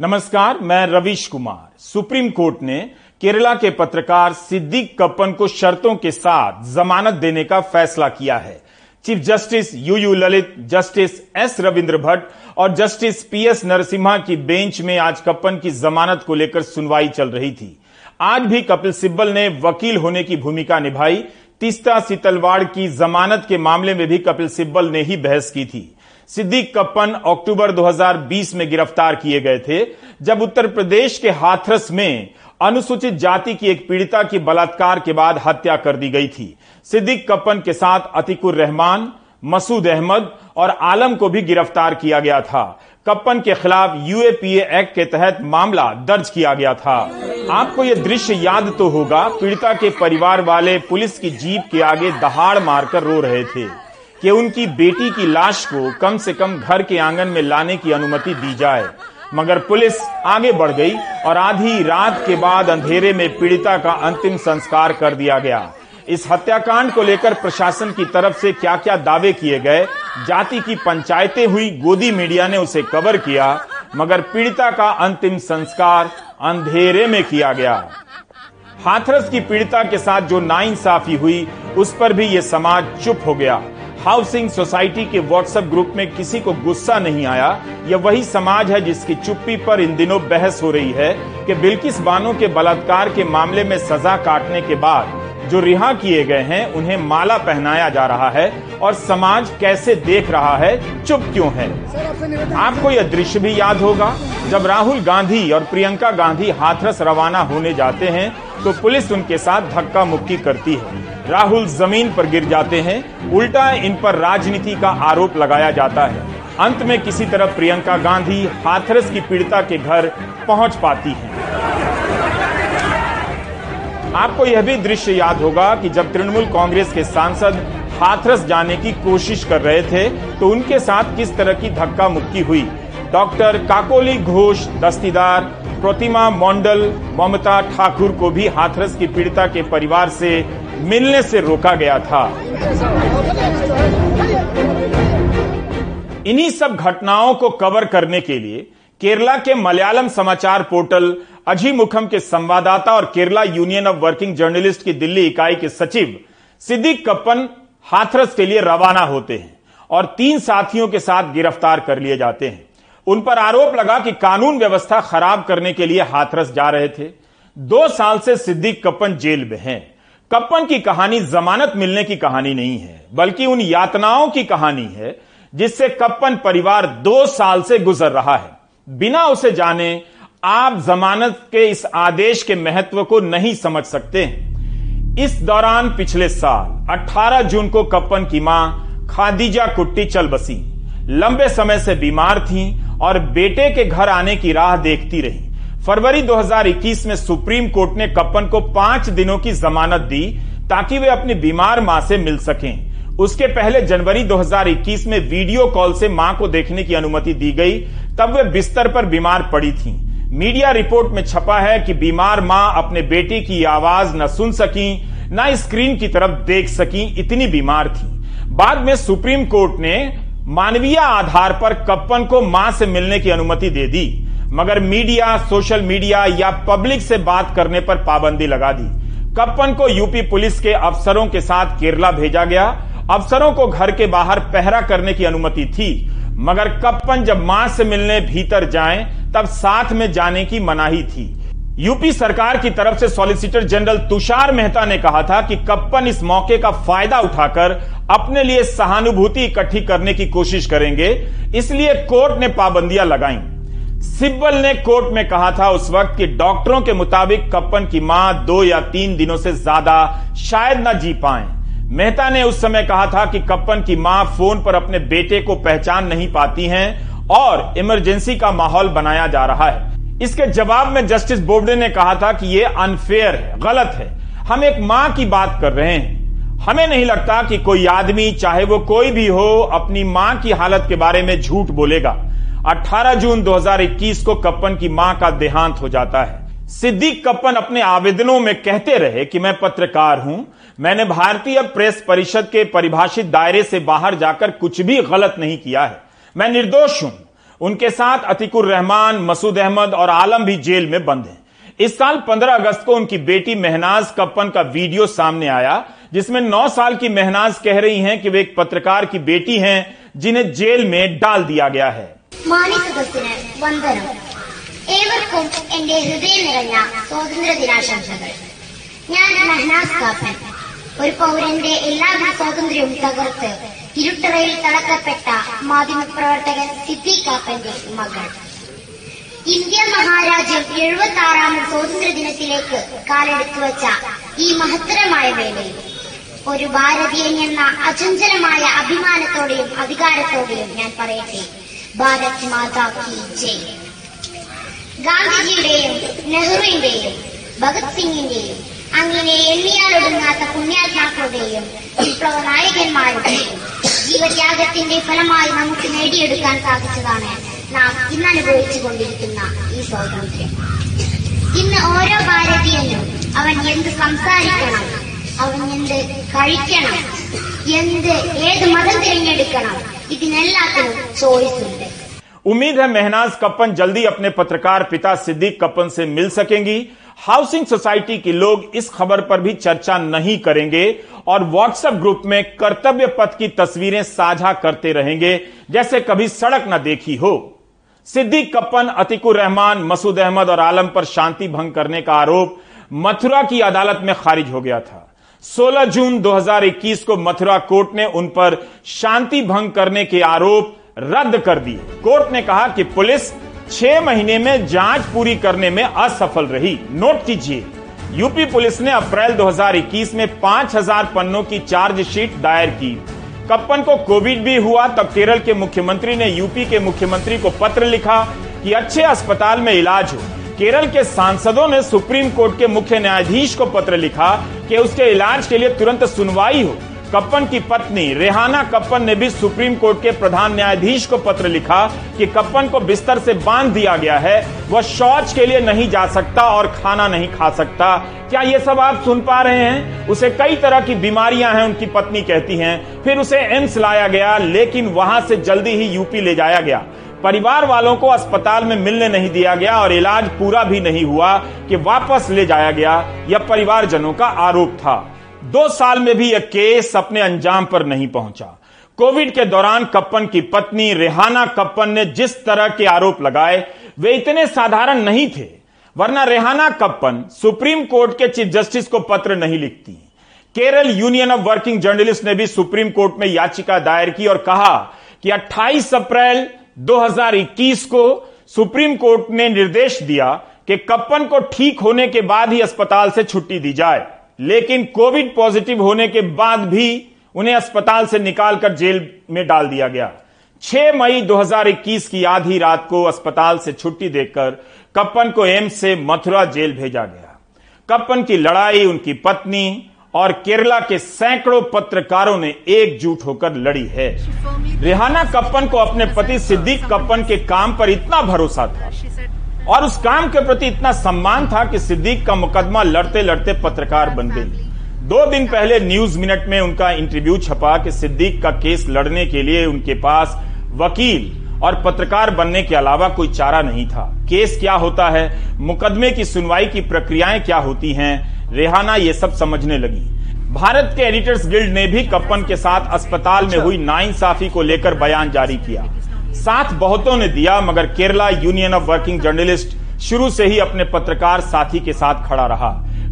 नमस्कार, मैं रविश Kumar. Supreme court ने केरला के पत्रकार सिद्दीक कप्पन को शर्तों के साथ जमानत देने का फैसला किया है। Chief justice U U Lalit, justice S Ravindra Bhat और जस्टिस पी एस नरसिम्हा की बेंच में आज कप्पन की जमानत को लेकर सुनवाई चल रही थी। आज भी कपिल सिब्बल ने वकील होने की भूमिका निभाई। तीस्ता सितलवाड़ की जमानत के मामले में भी कपिल सिब्बल ने ही बहस की थी। सिद्दीक कप्पन अक्टूबर 2020 में गिरफ़्तार किए गए थे, जब उत्तर प्रदेश के हाथरस में अनुसूचित जाति की एक पीड़िता की बलात्कार के बाद हत्या कर दी गई थी। सिद्दीक कप्पन के साथ अतिकुर रहमान, मसूद अहमद और आलम को भी गिरफ़्तार किया गया था। कप्पन के खिलाफ यूएपीए एक्ट के तहत मामला दर्ज किया गया था। आपको यह दृश्य याद तो होगा, पीड़िता के परिवार वाले पुलिस की जीप के आगे दहाड़ मारकर रो रहे थे। कि उनकी बेटी की लाश को कम से कम घर के आँगन में लाने की अनुमति दी जाए। मगर पुलिस आगे बढ़ गई और आधी रात के बाद अंधेरे में पीड़िता का अंतिम संस्कार कर दिया गया। इस हत्याकांड को लेकर प्रशासन की तरफ़ से क्या क्या दावे किए गए? जाति की पंचायतें हुई, गोदी मीडिया ने उसे कवर किया, मगर पीड़िता का अंतिम संस्कार अंधेरे में किया गया। हाथरस की पीड़िता के साथ जो नाइंसाफी हुई, उस पर भी ये समाज चुप हो गया। हाउसिंग सोसाइटी के व्हाट्सएप ग्रुप में किसी को गुस्सा नहीं आया। यह वही समाज है जिसकी चुप्पी पर इन दिनों बहस हो रही है कि बिल्किस बानो के बलात्कार के मामले में सजा काटने के बाद जो रिहा किए गए हैं, उन्हें माला पहनाया जा रहा है और समाज कैसे देख रहा है, चुप क्यों है? आपको यह दृश्य भी याद होगा, जब राहुल गांधी और प्रियंका गांधी हाथरस रवाना होने जाते हैं तो पुलिस उनके साथ धक्का मुक्की करती है। राहुल ज़मीन पर गिर जाते हैं। उल्टा इन पर राजनीति का आरोप लगाया जाता है। अंत में किसी तरह प्रियंका गांधी हाथरस की पीड़िता के घर पहुँच पाती हैं। आपको यह भी दृश्य याद होगा कि जब तृणमूल कांग्रेस के सांसद हाथरस जाने की कोशिश कर रहे थे तो उनके साथ किस तरह की धक्का मुक्की हुई? डॉक्टर काकोली घोष, दस्तीदार प्रतिमा मंडल ममता ठाकुर को भी हाथरस की पीड़िता के परिवार से मिलने से रोका गया था। इन्हीं सब घटनाओं को कवर करने के लिए केरला के मलयालम समाचार पोर्टल अजीमुखम के संवाददाता और Kerala union of working journalist की दिल्ली इकाई के सचिव सिद्दीक कप्पन हाथरस के लिए रवाना होते हैं और तीन साथियों के साथ गिरफ़्तार कर लिए जाते हैं। उन पर आरोप लगा कि कानून व्यवस्था खराब करने के लिए हाथरस जा रहे थे। दो साल से सिद्दीक कप्पन जेल में हैं। कप्पन की कहानी जमानत मिलने की कहानी नहीं है, बल्कि उन यातनाओं की कहानी है, जिससे कप्पन परिवार दो साल से गुजर रहा है। बिना उसे जाने, आप जमानत के इस आदेश के महत्व को नहीं समझ सकते इस दौरान पिछले साल 18 जून को कप्पन की माँ खादीजा कुट्टी चल बसी लंबे समय से बीमार थी और बेटे के घर आने की राह देखती रही। फरवरी 2021 में सुप्रीम कोर्ट ने कप्पन को पाँच दिनों की जमानत दी ताकि वे अपनी बीमार माँ से मिल सकें। उसके पहले जनवरी 2021 में वीडियो कॉल से माँ को देखने की अनुमति दी गई, तब वे बिस्तर पर बीमार पड़ी थीं। मीडिया रिपोर्ट में छपा है कि बीमार माँ अपने बेटे की आवाज़ न सुन सकी, न स्क्रीन की तरफ़ देख सकी, इतनी बीमार थी। बाद में सुप्रीम कोर्ट ने मानवीय आधार पर कप्पन को माँ से मिलने की अनुमति दे दी, मगर मीडिया, सोशल मीडिया या पब्लिक से बात करने पर पाबंदी लगा दी। कप्पन को यूपी पुलिस के अफसरों के साथ केरला भेजा गया। अफसरों को घर के बाहर पहरा करने की अनुमति थी, मगर कप्पन जब माँ से मिलने भीतर जाएँ, तब साथ में जाने की मनाही थी। यूपी सरकार की तरफ़ से सॉलिसिटर जनरल तुषार मेहता ने कहा था कि कप्पन इस मौके का फ़ायदा उठाकर अपने लिए सहानुभूति इकट्ठी करने की कोशिश करेंगे, इसलिए कोर्ट ने पाबंदियाँ लगाई। सिब्बल ने कोर्ट में कहा था उस वक्त कि डॉक्टरों के मुताबिक कप्पन की माँ दो या तीन दिनों से ज़्यादा शायद न जी पाए। मेहता ने उस समय कहा था कि कप्पन की माँ फ़ोन पर अपने बेटे को पहचान नहीं पाती हैं और इमरजेंसी का माहौल बनाया जा रहा है। इसके जवाब में जस्टिस बोबडे ने कहा था कि यह अनफेयर है, गलत है। हम एक माँ की बात कर रहे हैं। हमें नहीं लगता कि कोई आदमी, चाहे वो कोई भी हो, अपनी माँ की हालत के बारे में झूठ बोलेगा। 18 जून 2021 को कप्पन की माँ का देहांत हो जाता है। सिद्दीक कप्पन अपने आवेदनों में कहते रहे कि मैं पत्रकार हूँ। मैंने भारतीय प्रेस परिषद के परिभाषित दायरे से बाहर जाकर कुछ भी गलत नहीं किया है। मैं निर्दोष हूँ। उनके साथ अतिकुर रहमान मसूद अहमद और आलम भी जेल में बंद हैं इस साल 15 अगस्त को उनकी बेटी महनाज कप्पन का वीडियो सामने आया जिसमें 9 साल की महनाज कह रही हैं कि वे एक पत्रकार की बेटी हैं जिन्हें जेल में डाल दिया गया है മാന്യസദസ്സിന് വന്ദനം ഏവർക്കും എന്റെ ഹൃദയം നിറഞ്ഞ സ്വാതന്ത്ര്യ ദിനാശംസകൾ ഞാൻ മെഹനാസ് കാപ്പൻ ഒരു പൗരന്റെ എല്ലാവിധ സ്വാതന്ത്ര്യവും തകർത്ത് ഇരുട്ടറയിൽ തളക്കപ്പെട്ട മാധ്യമപ്രവർത്തകൻ സിദ്ധി കാപ്പന്റെ മകൾ. ഇന്ത്യ മഹാരാജ്യം എഴുപത്തി ആറാമത് സ്വാതന്ത്ര്യ ദിനത്തിലേക്ക് കാലെടുത്തു വച്ച ഈ മഹത്തരമായ വേളയിൽ ഒരു ഭാരതീയൻ എന്ന അചഞ്ചലമായ അഭിമാനത്തോടെയും അധികാരത്തോടെയും ഞാൻ പറയട്ടെ. ഭാരത് മാതാ കി ജയ്. ഗാന്ധിജിയുടെയും നെഹ്റുവിന്റെയും ഭഗത് സിംഗിന്റെയും അങ്ങനെ എണ്ണിയാലൊടുങ്ങാത്ത പുണ്യാത്മാക്കളുടെയും വിപ്ലവ നായകന്മാരുടെയും ജീവത്യാഗത്തിന്റെ ഫലമായി നമുക്ക് നേടിയെടുക്കാൻ സാധിച്ചതാണ് നാം ഇന്ന് അനുഭവിച്ചു കൊണ്ടിരിക്കുന്ന ഈ സ്വാതന്ത്ര്യം ഇന്ന് ഓരോ ഭാരതീയനും അവൻ എന്ത് സംസാരിക്കണം അവൻ എന്ത് കഴിക്കണം എന്ത് ഏത് മതം തിരഞ്ഞെടുക്കണം ഇതിനെല്ലാത്തിനും ചോയ്സ് ഉണ്ട് उम्मीद है महनाज कप्पन जल्दी अपने पत्रकार पिता सिद्दीक कप्पन से मिल सकेंगी हाउसिंग सोसाइटी के लोग इस खबर पर भी चर्चा नहीं करेंगे और व्हाट्सएप ग्रुप में कर्तव्य पथ की तस्वीरें साझा करते रहेंगे, जैसे कभी सड़क न देखी हो। सिद्दीक कप्पन, अतिकुर रहमान, मसूद अहमद और आलम पर शांति भंग करने का आरोप मथुरा की अदालत में खारिज हो गया था। 16 जून 2021 को मथुरा कोर्ट ने उन पर शांति भंग करने के आरोप रद्द कर दिए। कोर्ट ने कहा कि पुलिस छह महीने में जाँच पूरी करने में असफल रही। नोट कीजिए, यूपी पुलिस ने अप्रैल 2021 में 5000 पन्नों की चार्जशीट दायर की। कप्पन को कोविड भी हुआ, तब केरल के मुख्यमंत्री ने यूपी के मुख्यमंत्री को पत्र लिखा कि अच्छे अस्पताल में इलाज हो। केरल के सांसदों ने सुप्रीम कोर्ट के मुख्य न्यायाधीश को पत्र लिखा कि उसके इलाज के लिए तुरंत सुनवाई हो। कप्पन की पत्नी रेहाना कप्पन ने भी सुप्रीम कोर्ट के प्रधान न्यायाधीश को पत्र लिखा कि कप्पन को बिस्तर से बाँध दिया गया है। वह शौच के लिए नहीं जा सकता और खाना नहीं खा सकता। क्या ये सब आप सुन पा रहे हैं? उसे कई तरह की बीमारियाँ हैं, उनकी पत्नी कहती हैं। फिर उसे एम्स लाया गया, लेकिन वहाँ से जल्दी ही यूपी ले जाया गया। परिवार वालों को अस्पताल में मिलने नहीं दिया गया और इलाज पूरा भी नहीं हुआ कि वापस ले जाया गया। यह परिवारजनों का आरोप था। दो साल में भी यह केस अपने अंजाम पर नहीं पहुँचा। कोविड के दौरान कप्पन की पत्नी रेहाना कप्पन ने जिस तरह के आरोप लगाए, वे इतने साधारण नहीं थे, वरना रेहाना कप्पन सुप्रीम कोर्ट के चीफ जस्टिस को पत्र नहीं लिखती। Kerala union of working journalist ने भी सुप्रीम कोर्ट में याचिका दायर की और कहा कि 28 अप्रैल 2021 को सुप्रीम कोर्ट ने निर्देश दिया कि कप्पन को ठीक होने के बाद ही अस्पताल से छुट्टी दी जाए। लेकिन कोविड पॉजिटिव होने के बाद भी उन्हें अस्पताल से निकालकर जेल में डाल दिया गया। 6 मई 2021 की आधी रात को अस्पताल से छुट्टी देकर कप्पन को एम्स से मथुरा जेल भेजा गया। कप्पन की लड़ाई, उनकी पत्नी और केरला के सैकड़ों पत्रकारों ने एकजुट होकर लड़ी है। रिहाना कप्पन को अपने पति सिद्दीक कप्पन के काम पर इतना भरोसा था। और उस काम के प्रति इतना सम्मान था कि सिद्दीक का मुकदमा लड़ते लड़ते पत्रकार बन गई। दो दिन पहले न्यूज़ मिनट में उनका इंटरव्यू छपा कि सिद्दीक का केस लड़ने के लिए उनके पास वकील और पत्रकार बनने के अलावा कोई चारा नहीं था। केस क्या होता है? मुकदमे की सुनवाई की प्रक्रियाएँ क्या होती हैं? रेहाना ये सब समझने लगी। भारत के एडिटर्स गिल्ड ने भी कप्पन के साथ अस्पताल में हुई नाइंसाफी को लेकर बयान जारी किया। साथ बहुतों ने दिया, मगर Kerala union of working journalist शुरू से ही अपने पत्रकार साथी के साथ खड़ा रहा।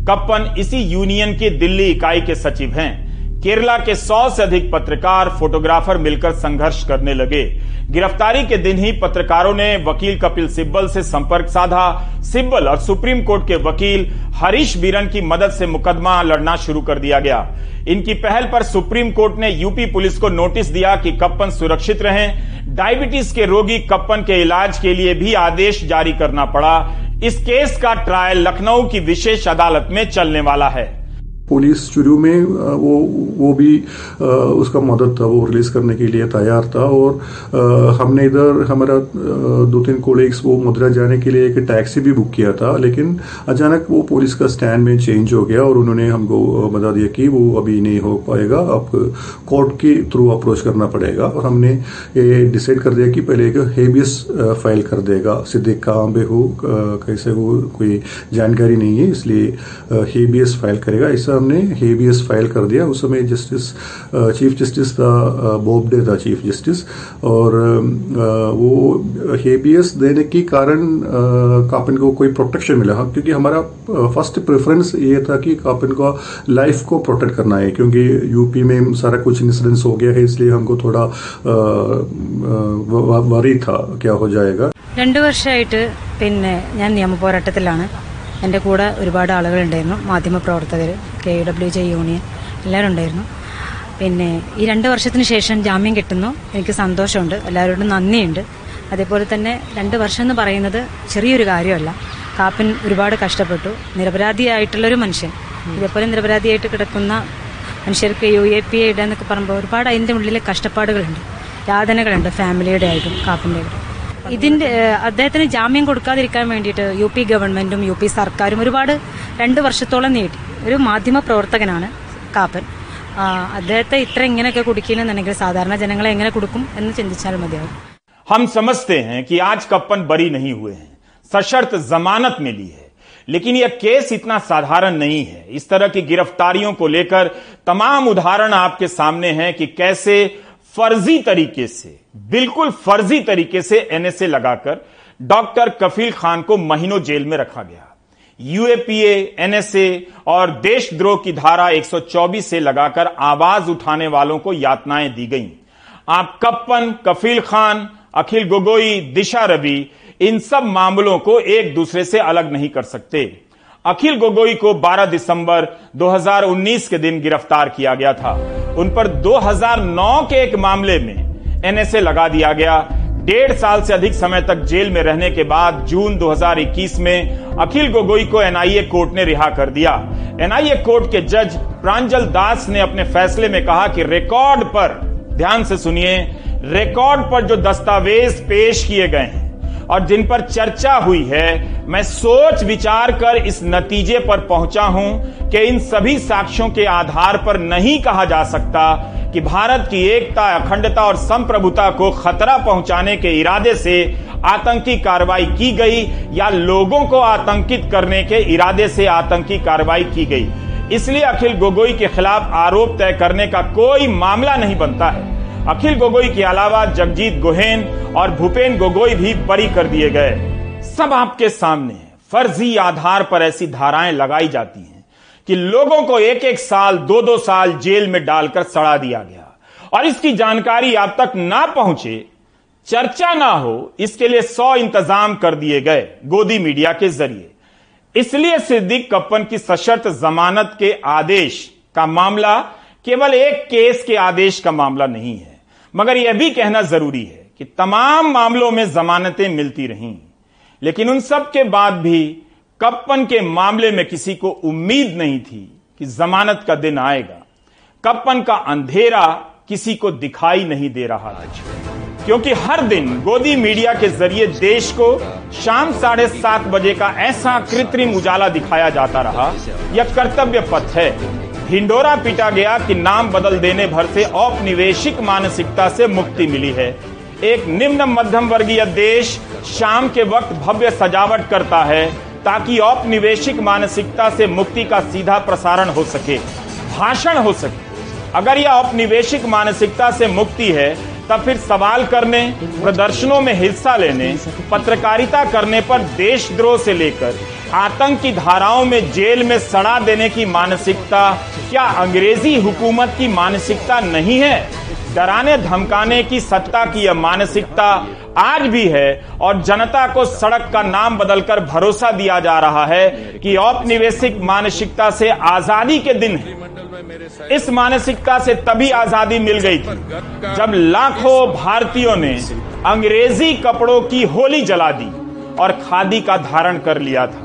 कप्पन इसी यूनियन के दिल्ली इकाई के सचिव हैं। केरला के सौ से अधिक पत्रकार फोटोग्राफर मिलकर संघर्ष करने लगे। गिरफ्तारी के दिन ही पत्रकारों ने वकील कपिल सिब्बल से संपर्क साधा। सिब्बल और सुप्रीम कोर्ट के वकील हरीश बीरन की मदद से मुकदमा लड़ना शुरू कर दिया गया। इनकी पहल पर सुप्रीम कोर्ट ने यूपी पुलिस को नोटिस दिया कि कप्पन सुरक्षित रहें। डायबिटीज़ के रोगी कप्पन के इलाज के लिए भी आदेश जारी करना पड़ा। इस केस का ट्रायल लखनऊ की विशेष अदालत में चलने वाला है। पुलिस शुरू में वो वो भी उसका मदद था, वो रिलीज़ करने के लिए तैयार था और हमने इधर, हमारा दो तीन कोलीग्स वो मदुरा जाने के लिए एक टैक्सी भी बुक किया था, लेकिन अचानक वो पुलिस का स्टैंड में चेंज हो गया और उन्होंने हमको बता दिया कि वो अभी नहीं हो पाएगा, अब कोर्ट के थ्रू अप्रोच करना पड़ेगा और हमने ये डिसाइड कर दिया कि पहले एक हेबियस फ़ाइल कर देगा, सीधे कहाँ पे हो कैसे हो, कोई जानकारी नहीं है, इसलिए हेबियस फ़ाइल करेगा, ऐसा हमने हेबियस फाइल कर दिया उस समय जस्टिस चीफ जस्टिस था बोबडे था चीफ जस्टिस और वो हेबियस देने के कारण कापिन को कोई प्रोटेक्शन मिला हाँ, क्योंकि हमारा फर्स्ट प्रेफरेंस ये था कि कापिन को लाइफ को प्रोटेक्ट करना है क्योंकि यूपी में सारा कुछ इंसिडेंट्स हो गया है इसलिए हमको थोड़ा വറി था क्या हो जाएगा രണ്ടു വർഷമായിട്ട് പിന്നെ ഞാൻ നിയമപോരാട്ടത്തിലാണ് എന്റെ കൂടെ ഒരുപാട് ആളുകളുണ്ടായിരുന്നു. മാധ്യമപ്രവർത്തകർ കെ ഡബ്ല്യു ജെ യൂണിയൻ എല്ലാവരും ഉണ്ടായിരുന്നു. പിന്നെ ഈ രണ്ട് വർഷത്തിന് ശേഷം ജാമ്യം കിട്ടുന്നു. എനിക്ക് സന്തോഷമുണ്ട്. എല്ലാവരോടും നന്ദിയുണ്ട്. അതേപോലെ തന്നെ രണ്ട് വർഷം എന്ന് പറയുന്നത് ചെറിയൊരു കാര്യമല്ല. കാപ്പൻ ഒരുപാട് കഷ്ടപ്പെട്ടു. നിരപരാധിയായിട്ടുള്ളൊരു മനുഷ്യൻ. ഇതേപോലെ നിരപരാധിയായിട്ട് കിടക്കുന്ന മനുഷ്യർക്ക് യു എ പി ഇടുക എന്നൊക്കെ പറയുമ്പോൾ ഒരുപാട് അതിന്റെ ഉള്ളിലെ കഷ്ടപ്പാടുകളുണ്ട്. യാതനകളുണ്ട് ഫാമിലിയുടെ ആയിട്ടും ആയിട്ടും ഇതിന്റെ അദ്ദേഹത്തിന് ജാമ്യം കൊടുക്കാതിരിക്കാൻ വേണ്ടിയിട്ട് യു പി ഗവൺമെന്റും യു പി സർക്കാരും ഒരുപാട് രണ്ട് വർഷത്തോളം നീട്ടി ഒരു മാധ്യമ പ്രവർത്തകനാണ് കാപ്പൻ അദ്ദേഹത്തെ ഇത്ര ഇങ്ങനെയൊക്കെ കുടിക്കുന്നുണ്ടെങ്കിൽ സാധാരണ ജനങ്ങളെ എങ്ങനെ കൊടുക്കും എന്ന് ചിന്തിച്ചാൽ മതിയാവും हम समझते हैं कि आज कप्पन बरी नहीं हुए हैं सशर्त जमानत मिली है लेकिन यह केस इतना साधारण नहीं है इस तरह की गिरफ्तारियों को लेकर तमाम उदाहरण आपके सामने हैं कि कैसे फर्जी तरीके से बिल्कुल फर्जी तरीके से एनएसए लगाकर डॉक्टर कफील खान को महीनों जेल में रखा गया। यूएपीए एनएसए और देशद्रोह की धारा 124 से लगाकर आवाज़ उठाने वालों को यातनाएँ दी गईं। आप कप्पन, कफील खान, अखिल गोगोई, दिशा रवि, इन सब मामलों को एक दूसरे से अलग नहीं कर सकते। अखिल गोगोई को 12 दिसंबर 2019 के दिन गिरफ़्तार किया गया था। उन पर 2009 के एक मामले में एनएसए लगा दिया गया। डेढ़ साल से अधिक समय तक जेल में रहने के बाद जून 2021 में अखिल गोगोई को एनआईए कोर्ट ने रिहा कर दिया। एनआईए कोर्ट के जज प्रांजल दास ने अपने फैसले में कहा कि रिकॉर्ड पर, ध्यान से सुनिए, रिकॉर्ड पर जो दस्तावेज़ पेश किए गए हैं और जिन पर चर्चा हुई है, मैं सोच विचार कर इस नतीजे पर पहुँचा हूँ कि इन सभी साक्ष्यों के आधार पर नहीं कहा जा सकता कि भारत की एकता, अखंडता और संप्रभुता को खतरा पहुँचाने के इरादे से आतंकी कार्रवाई की गई या लोगों को आतंकित करने के इरादे से आतंकी कार्रवाई की गई। इसलिए अखिल गोगोई के खिलाफ आरोप तय करने का कोई मामला नहीं बनता है। अखिल गोगोई के अलावा जगजीत गोहेन और भूपेन गोगोई भी बरी कर दिए गए। सब आपके सामने फर्जी आधार पर ऐसी धाराएँ लगाई जाती हैं कि लोगों को एक एक साल दो दो साल जेल में डालकर सड़ा दिया गया। और इसकी जानकारी आप तक ना पहुँचे, चर्चा ना हो, इसके लिए सौ इंतज़ाम कर दिए गए गोदी मीडिया के ज़रिए। इसलिए सिद्दीक कप्पन की सशर्त जमानत के आदेश का मामला केवल एक केस के आदेश का मामला नहीं है। मगर यह भी कहना ज़रूरी है कि तमाम मामलों में जमानतें मिलती रहीं। लेकिन उन सब के बाद भी कप्पन के मामले में किसी को उम्मीद नहीं थी कि जमानत का दिन आएगा। कप्पन का अंधेरा किसी को दिखाई नहीं दे रहा था। क्योंकि हर दिन गोदी मीडिया के ज़रिए देश को शाम साढ़े सात बजे का ऐसा कृत्रिम उजाला दिखाया जाता रहा, यह कर्तव्य पथ है। ढिंडोरा पीटा गया कि नाम बदल देने भर से औपनिवेशिक मानसिकता से मुक्ति मिली है। एक निम्न मध्यम वर्गीय देश शाम के वक्त भव्य सजावट करता है ताकि औपनिवेशिक मानसिकता से मुक्ति का सीधा प्रसारण हो सके, भाषण हो सके। अगर यह औपनिवेशिक मानसिकता से मुक्ति है तब फिर सवाल करने, प्रदर्शनों में हिस्सा लेने, पत्रकारिता करने पर देशद्रोह से लेकर आतंक की धाराओं में जेल में सड़ा देने की मानसिकता, क्या अंग्रेज़ी हुकूमत की मानसिकता नहीं है? डराने धमकाने की सत्ता की यह मानसिकता आज भी है और जनता को सड़क का नाम बदलकर भरोसा दिया जा रहा है कि औपनिवेशिक मानसिकता से आज़ादी के दिन है। इस मानसिकता से तभी आज़ादी मिल गई थी, जब लाखों भारतीयों ने अंग्रेज़ी कपड़ों की होली जला दी और खादी का धारण कर लिया था।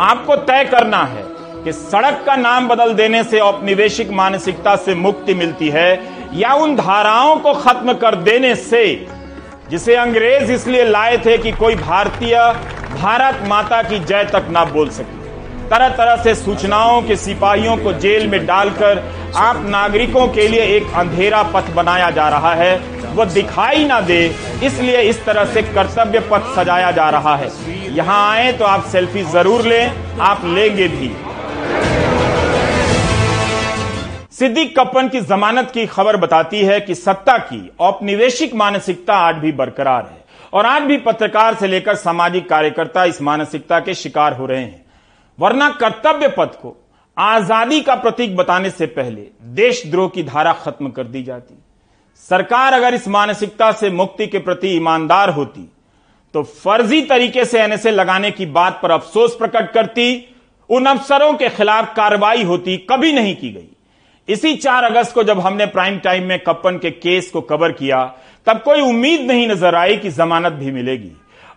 आपको तय करना है कि सड़क का नाम बदल देने से औपनिवेशिक मानसिकता से मुक्ति मिलती है या उन धाराओं को खत्म कर देने से, जिसे अंग्रेज़ इसलिए लाए थे कि कोई भारतीय भारत माता की जय तक ना बोल सके। तरह तरह से सूचनाओं के सिपाहियों को जेल में डालकर आप नागरिकों के लिए एक अंधेरा पथ बनाया जा रहा है। वो दिखाई ना दे, इसलिए इस तरह से कर्तव्य पथ सजाया जा रहा है। यहाँ आए तो आप सेल्फी ज़रूर लें, आप लेंगे भी। सिद्दीक कप्पन की जमानत की खबर बताती है कि सत्ता की औपनिवेशिक मानसिकता आज भी बरकरार है और आज भी पत्रकार से लेकर सामाजिक कार्यकर्ता इस मानसिकता के शिकार हो रहे हैं। वरना कर्तव्य पथ को आज़ादी का प्रतीक बताने से पहले देशद्रोह की धारा खत्म कर दी जाती। सरकार अगर इस मानसिकता से मुक्ति के प्रति ईमानदार होती तो फर्जी तरीके से एनएसए लगाने की बात पर अफसोस प्रकट करती, उन अफसरों के खिलाफ कार्रवाई होती कभी नहीं की गई। इसी 4 अगस्त को जब हमने प्राइम टाइम में कप्पन के केस को कवर किया, तब कोई उम्मीद नहीं नज़र आई कि जमानत भी मिलेगी।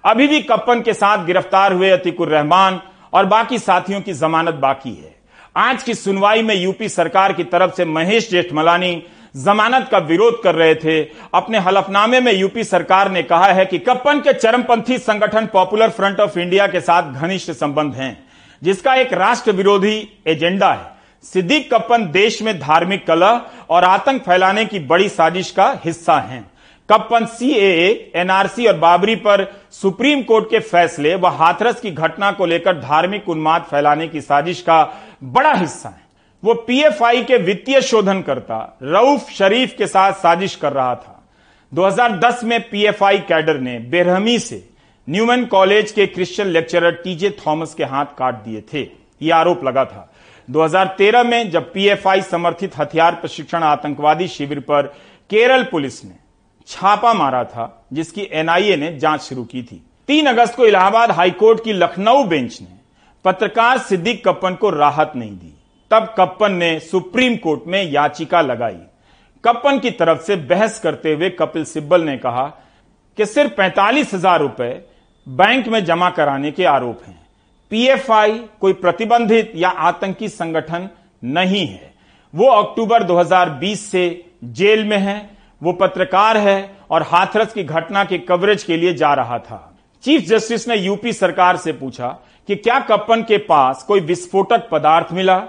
अभी भी कप्पन के साथ गिरफ़्तार हुए अतिकुर रहमान और बाकी साथियों की जमानत बाकी है। आज की सुनवाई में यूपी सरकार की तरफ़ से महेश जेठमलानी जमानत का विरोध कर रहे थे। अपने हलफनामे में यूपी सरकार ने कहा है कि कप्पन के चरमपंथी संगठन पॉपुलर फ्रंट ऑफ़ इंडिया के साथ घनिष्ठ संबंध हैं, जिसका एक राष्ट्र विरोधी एजेंडा है। सिद्दीक कप्पन देश में धार्मिक कलह और आतंक फैलाने की बड़ी साजिश का हिस्सा हैं। कप्पन सीएए एनआरसी और बाबरी पर सुप्रीम कोर्ट के फैसले व हाथरस की घटना को लेकर धार्मिक उन्माद फैलाने की साजिश का बड़ा हिस्सा है। वो पीएफआई के वित्तीय शोधनकर्ता रऊफ शरीफ के साथ साजिश कर रहा था। 2010 में पीएफआई कैडर ने बेरहमी से न्यूमैन कॉलेज के क्रिश्चियन लेक्चरर टीजे थॉमस के हाथ काट दिए थे। ये आरोप लगा था। 2013 में जब पीएफआई समर्थित हथियार प्रशिक्षण आतंकवादी शिविर पर केरल पुलिस ने छापा मारा था, जिसकी एनआईए ने जाँच शुरू की थी। तीन अगस्त को इलाहाबाद हाईकोर्ट की लखनऊ बेंच ने पत्रकार सिद्दीक कप्पन को राहत नहीं दी। तब कप्पन ने सुप्रीम कोर्ट में याचिका लगाई। कप्पन की तरफ़ से बहस करते हुए कपिल सिब्बल ने कहा कि सिर्फ़ पैंतालीस हज़ार रुपए बैंक में जमा कराने के आरोप हैं। पीएफआई कोई प्रतिबंधित या आतंकी संगठन नहीं है। वो अक्टूबर 2020 से जेल में है। वो पत्रकार है और हाथरस की घटना के कवरेज के लिए जा रहा था। चीफ जस्टिस ने यूपी सरकार से पूछा कि क्या कप्पन के पास कोई विस्फोटक पदार्थ मिला?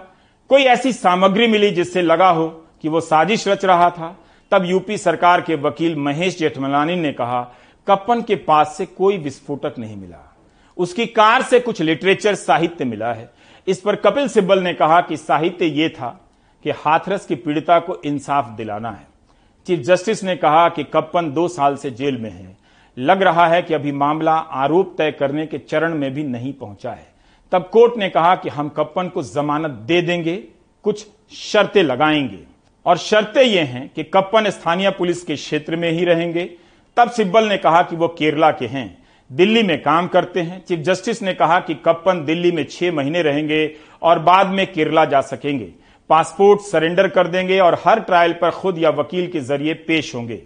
कोई ऐसी सामग्री मिली जिससे लगा हो कि वो साजिश रच रहा था? तब यूपी सरकार के वकील महेश जेठमलानी ने कहा, कप्पन के पास से कोई विस्फोटक नहीं मिला। उसकी कार से कुछ लिटरेचर साहित्य मिला है। इस पर कपिल सिब्बल ने कहा कि साहित्य यह था कि हाथरस की पीड़िता को इंसाफ दिलाना है। चीफ जस्टिस ने कहा कि कप्पन दो साल से जेल में है। लग रहा है कि अभी मामला आरोप तय करने के चरण में भी नहीं पहुँचा है। तब कोर्ट ने कहा कि हम कप्पन को जमानत दे देंगे, कुछ शर्तें लगाएँगे। और शर्तें ये हैं कि कप्पन स्थानीय पुलिस के क्षेत्र में ही रहेंगे। तब सिब्बल ने कहा कि वो केरला के हैं। दिल्ली में काम करते हैं। चीफ जस्टिस ने कहा कि कप्पन दिल्ली में छह महीने रहेंगे और बाद में केरला जा सकेंगे। पासपोर्ट सरेंडर कर देंगे और हर ट्रायल पर खुद या वकील के ज़रिए पेश होंगे।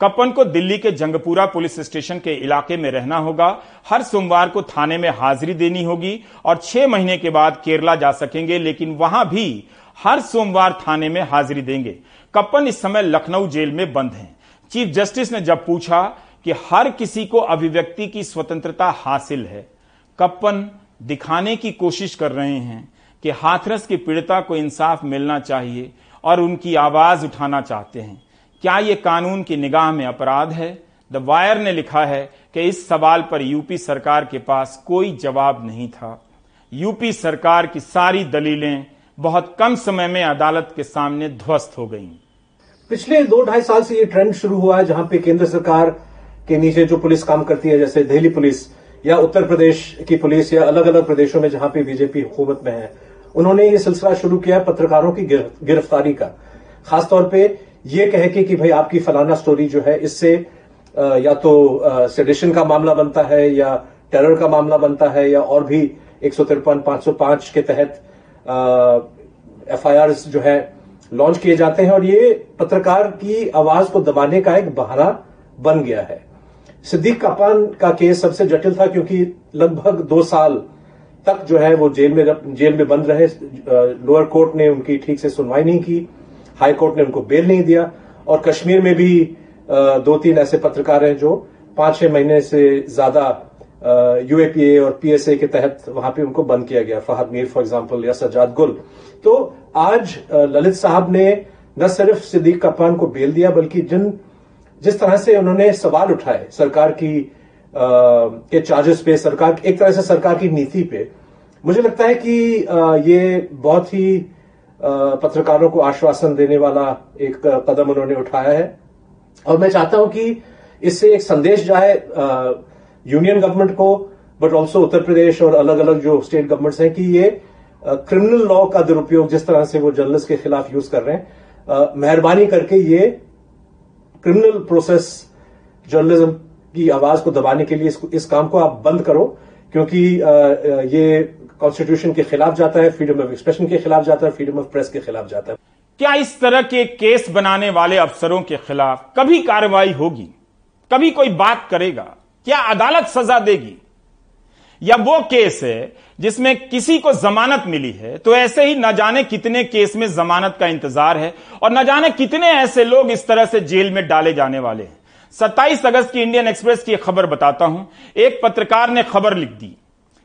कप्पन को दिल्ली के जंगपुरा पुलिस स्टेशन के इलाके में रहना होगा। हर सोमवार को थाने में हाजिरी देनी होगी और छह महीने के बाद केरला जा सकेंगे, लेकिन वहाँ भी हर सोमवार थाने में हाजिरी देंगे। कप्पन इस समय लखनऊ जेल में बंद हैं। चीफ जस्टिस ने जब पूछा कि हर किसी को अभिव्यक्ति की स्वतंत्रता हासिल है कप्पन दिखाने की कोशिश कर रहे हैं। कि हाथरस की पीड़िता को इंसाफ मिलना चाहिए और उनकी आवाज़ उठाना चाहते हैं। क्या ये कानून की निगाह में अपराध है? द वायर ने लिखा है कि इस सवाल पर यूपी सरकार के पास कोई जवाब नहीं था। यूपी सरकार की सारी दलीलें बहुत कम समय में अदालत के सामने ध्वस्त हो गईं। पिछले दो ढाई साल से ये ट्रेंड शुरू हुआ है जहाँ पे केंद्र सरकार के नीचे जो पुलिस काम करती है, जैसे दिल्ली पुलिस या उत्तर प्रदेश की पुलिस या अलग अलग प्रदेशों में जहाँ पे बीजेपी हुकूमत में है उन्होंने ये सिलसिला शुरू किया पत्रकारों की गिरफ्तारी का। खासतौर पे ये कह के, कि भाई आपकी फलाना स्टोरी जो है, इससे या तो सेडिशन का मामला बनता है, या टेरर का मामला बनता है, या और भी एक सौ तिरपन पाँच सौ पाँच के तहत एफआईआर जो है लॉन्च किए जाते हैं और ये पत्रकार की आवाज़ को दबाने का एक बहाना बन गया है। सिद्दीक कपान का केस सबसे जटिल था क्योंकि लगभग दो साल तक जो है वो जेल में जेल में बंद रहे। लोअर कोर्ट ने उनकी ठीक से सुनवाई नहीं की। हाई कोर्ट ने उनको बेल नहीं दिया। और कश्मीर में भी दो तीन ऐसे पत्रकार हैं जो पाँच छह महीने से ज़्यादा यूएपीए और पीएसए के तहत वहाँ पे उनको बंद किया गया। फहद मीर फॉर एग्जांपल या सजाद गुल। तो आज ललित साहब ने न सिर्फ़ सिद्दीक कप्तान को बेल दिया, बल्कि जिन, जिस तरह से उन्होंने सवाल उठाए सरकार की के चार्जेस पे सरकार, एक तरह से सरकार की नीति पे, मुझे लगता है कि ये बहुत ही पत्रकारों को आश्वासन देने वाला एक कदम उन्होंने उठाया है। और मैं चाहता हूँ कि इससे एक संदेश जाए यूनियन गवर्नमेंट को बट ऑल्सो उत्तर प्रदेश और अलग अलग जो स्टेट गवर्नमेंट्स हैं कि ये क्रिमिनल लॉ का दुरुपयोग जिस तरह से वो जर्नलिस्ट के खिलाफ यूज़ कर रहे हैं मेहरबानी करके ये क्रिमिनल प्रोसेस जर्नलिज्म की आवाज़ को दबाने के लिए इस, इस काम को आप बंद करो क्योंकि ये कॉन्स्टिट्यूशन के खिलाफ जाता है फ्रीडम ऑफ़ एक्सप्रेशन के खिलाफ जाता है फ्रीडम ऑफ़ प्रेस के खिलाफ जाता है। क्या इस तरह के केस बनाने वाले अफसरों के खिलाफ कभी कार्रवाई होगी? कभी कोई बात करेगा? क्या अदालत सजा देगी? या वो केस है जिसमें किसी को जमानत मिली है तो ऐसे ही न जाने कितने केस में जमानत का इंतज़ार है और न जाने कितने ऐसे लोग इस तरह से जेल में डाले जाने वाले हैं। 27 अगस्त की इंडियन एक्सप्रेस की खबर बताता हूँ। एक पत्रकार ने खबर लिख दी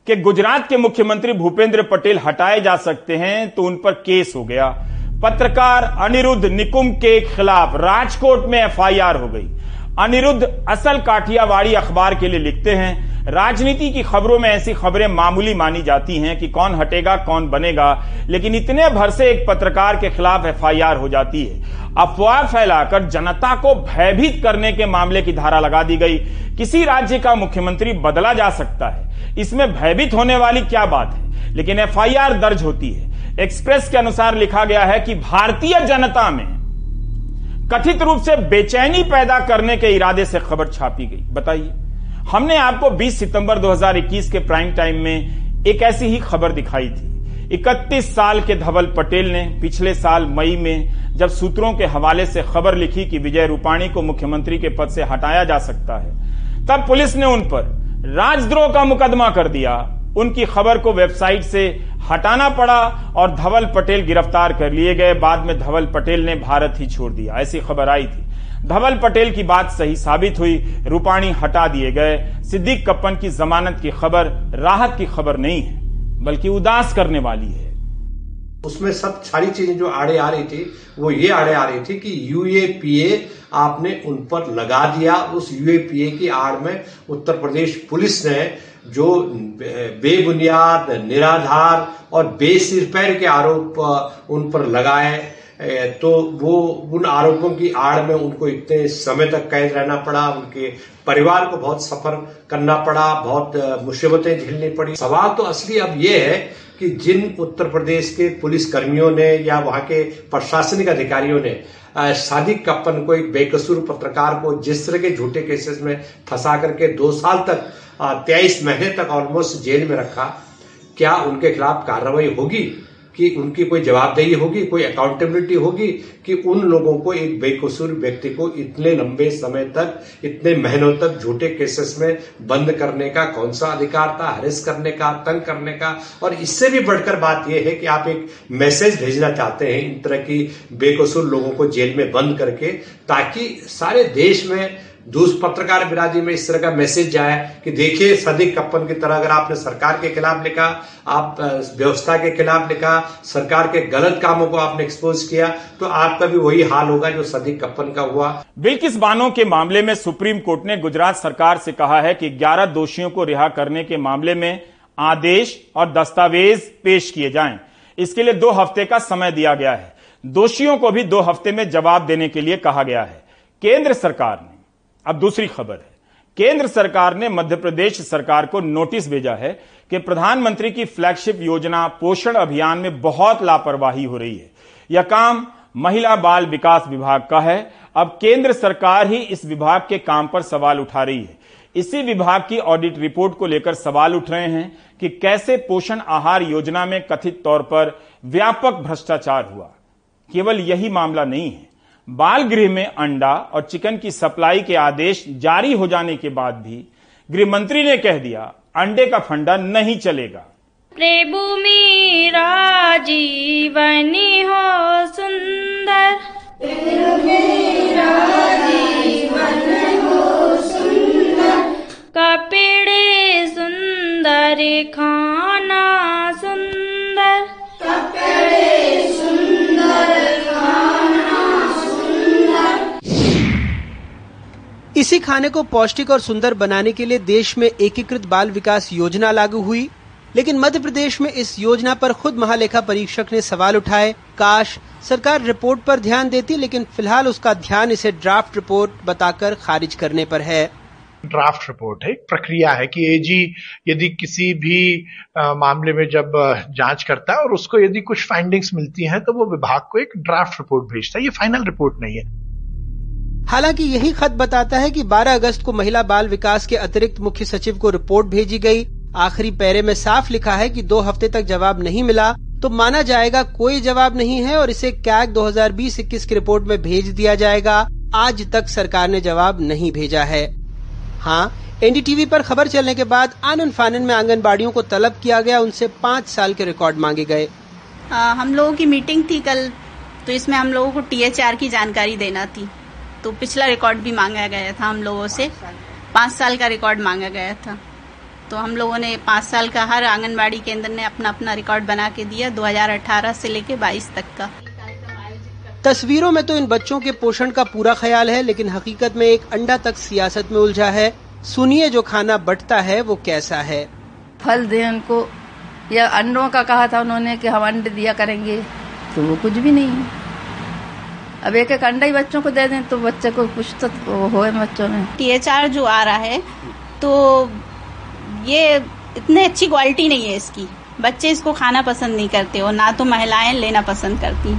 कि गुजरात के मुख्यमंत्री भूपेंद्र पटेल हटाए जा सकते हैं तो उन पर केस हो गया। पत्रकार अनिरुद्ध निकुम के खिलाफ राजकोट में एफआईआर हो गई। अनिरुद्ध असल काठियावाड़ी अखबार के लिए लिखते हैं, राजनीति की खबरों में ऐसी खबरें मामूली मानी जाती हैं कि कौन हटेगा, कौन बनेगा, लेकिन इतने भर से एक पत्रकार के खिलाफ एफआईआर हो जाती है। अफवाह फैलाकर जनता को भयभीत करने के मामले की धारा लगा दी गई। किसी राज्य का मुख्यमंत्री बदला जा सकता है। इसमें भयभीत होने वाली क्या बात है? लेकिन एफआईआर दर्ज होती है। एक्सप्रेस के अनुसार लिखा गया है कि भारतीय जनता में कथित रूप से बेचैनी पैदा करने के इरादे से खबर छापी गई। बताइए। हमने आपको 20 सितंबर 2021 के प्राइम टाइम में एक ऐसी ही खबर दिखाई थी। 31 साल के धवल पटेल ने पिछले साल मई में जब सूत्रों के हवाले से खबर लिखी कि विजय रूपाणी को मुख्यमंत्री के पद से हटाया जा सकता है, तब पुलिस ने उन पर राजद्रोह का मुकदमा कर दिया। उनकी खबर को वेबसाइट से हटाना पड़ा और धवल पटेल गिरफ़्तार कर लिए गए। बाद में धवल पटेल ने भारत ही छोड़ दिया। ऐसी खबर आई थी। धवल पटेल की बात सही साबित हुई। रूपाणी हटा दिए गए। सिद्दीक कप्पन की जमानत की खबर राहत की खबर नहीं है, बल्कि उदास करने वाली है। उसमें सब सारी चीज़ें जो आड़े आ रही थी, वो ये आड़े आ रही थी कि यूएपीए आपने उन पर लगा दिया। उस यूएपीए की आड़ में उत्तर प्रदेश पुलिस ने जो बेबुनियाद, निराधार और बेसिर पैर के आरोप उन पर लगाए तो वो, उन आरोपों की आड़ में उनको इतने समय तक कैद रहना पड़ा, उनके परिवार को बहुत सफ़र करना पड़ा, बहुत मुसीबतें झेलनी पड़ी। सवाल तो असली अब ये है कि जिन उत्तर प्रदेश के पुलिस कर्मियों ने या वहाँ के प्रशासनिक अधिकारियों ने सादिक कप्पन को एक बेकसूर पत्रकार को जिस तरह के झूठे केसेस में फंसा करके दो साल तक तेईस महीने तक ऑलमोस्ट जेल में रखा, क्या उनके खिलाफ कार्रवाई होगी? कि उनकी कोई जवाबदेही होगी, कोई अकाउंटेबिलिटी होगी कि उन लोगों को, एक बेकसूर व्यक्ति को इतने लंबे समय तक, इतने महीनों तक झूठे केसेस में बंद करने का, कौन सा अधिकार था हरेस करने का, तंग करने का? और इससे भी बढ़कर बात यह है कि आप एक मैसेज भेजना चाहते हैं इन तरह की बेकसूर लोगों को जेल में बंद करके, ताकि सारे देश में दूस पत्रकार बिरादरी में इस तरह का मैसेज जाए कि देखिए, सदिक कप्पन की तरह अगर आपने सरकार के खिलाफ लिखा, आप व्यवस्था के खिलाफ लिखा, सरकार के गलत कामों को आपने एक्सपोज किया तो आपका भी वही हाल होगा जो सदिक कप्पन का हुआ। बिल्किस बानो के मामले में सुप्रीम कोर्ट ने गुजरात सरकार से कहा है कि ग्यारह दोषियों को रिहा करने के मामले में आदेश और दस्तावेज़ पेश किए जाएँ। इसके लिए दो हफ़्ते का समय दिया गया है। दोषियों को भी दो हफ़्ते में जवाब देने के लिए कहा गया है। केंद्र सरकार ने अब दूसरी खबर है। केंद्र सरकार ने मध्य प्रदेश सरकार को नोटिस भेजा है कि प्रधानमंत्री की फ्लैगशिप योजना पोषण अभियान में बहुत लापरवाही हो रही है। यह काम महिला बाल विकास विभाग का है। अब केंद्र सरकार ही इस विभाग के काम पर सवाल उठा रही है। इसी विभाग की ऑडिट रिपोर्ट को लेकर सवाल उठ रहे हैं कि कैसे पोषण आहार योजना में कथित तौर पर व्यापक भ्रष्टाचार हुआ। केवल यही मामला नहीं है। बाल गृह में अंडा और चिकन की सप्लाई के आदेश जारी हो जाने के बाद भी गृह मंत्री ने कह दिया अंडे का फंडा नहीं चलेगा। प्रभु मेरा जीवन हो सुंदर। कपड़े सुंदर खाना इसी खाने को पौष्टिक और सुंदर बनाने के लिए देश में एकीकृत बाल विकास योजना लागू हुई लेकिन मध्य प्रदेश में इस योजना पर खुद महालेखा परीक्षक ने सवाल उठाए। काश सरकार रिपोर्ट पर ध्यान देती लेकिन फ़िलहाल उसका ध्यान इसे ड्राफ्ट रिपोर्ट बताकर खारिज करने पर है। ड्राफ्ट रिपोर्ट है प्रक्रिया है कि एजी यदि किसी भी आ, मामले में जब जाँच करता है और उसको यदि कुछ फाइंडिंग्स मिलती हैं तो वो विभाग को एक ड्राफ्ट रिपोर्ट भेजता है। ये फाइनल रिपोर्ट नहीं है। हालाँकि यही खत बताता है कि 12 अगस्त को महिला बाल विकास के अतिरिक्त मुख्य सचिव को रिपोर्ट भेजी गई। आखिरी पैरे में साफ़ लिखा है कि दो हफ़्ते तक जवाब नहीं मिला तो माना जाएगा कोई जवाब नहीं है और इसे कैग 2020-21 की रिपोर्ट में भेज दिया जाएगा। आज तक सरकार ने जवाब नहीं भेजा है। हाँ एनडीटीवी पर खबर चलने के बाद आनंद फानन में आंगनबाड़ियों को तलब किया गया उनसे पाँच साल के रिकॉर्ड मांगे गए। आ, हम लोगों की मीटिंग थी कल तो इसमें हम लोगों को टीएचआर की जानकारी देना थी। तो पिछला रिकॉर्ड भी मांगा गया था हम लोगों से। पाँच साल का रिकॉर्ड मांगा गया था। तो हम लोगों ने पाँच साल का हर आंगनबाड़ी केंद्र ने अपना अपना रिकॉर्ड बना के दिया 2018 से लेके 22 तक का। तस्वीरों में तो इन बच्चों के पोषण का पूरा ख्याल है लेकिन हकीकत में एक अंडा तक सियासत में उलझा है। सुनिए जो खाना बटता है वो कैसा है? फल दे उनको। या अंडों का कहा था उन्होंने कि हम अंडे दिया करेंगे तो वो कुछ भी नहीं। है अब एक एक अंडा ही बच्चों को दे दें तो बच्चे को कुछ तो हो बच्चों में। टीएचआर जो आ रहा है तो ये इतने अच्छी क्वालिटी नहीं है इसकी। बच्चे इसको खाना पसंद नहीं करते और ना तो महिलाएँ लेना पसंद करती।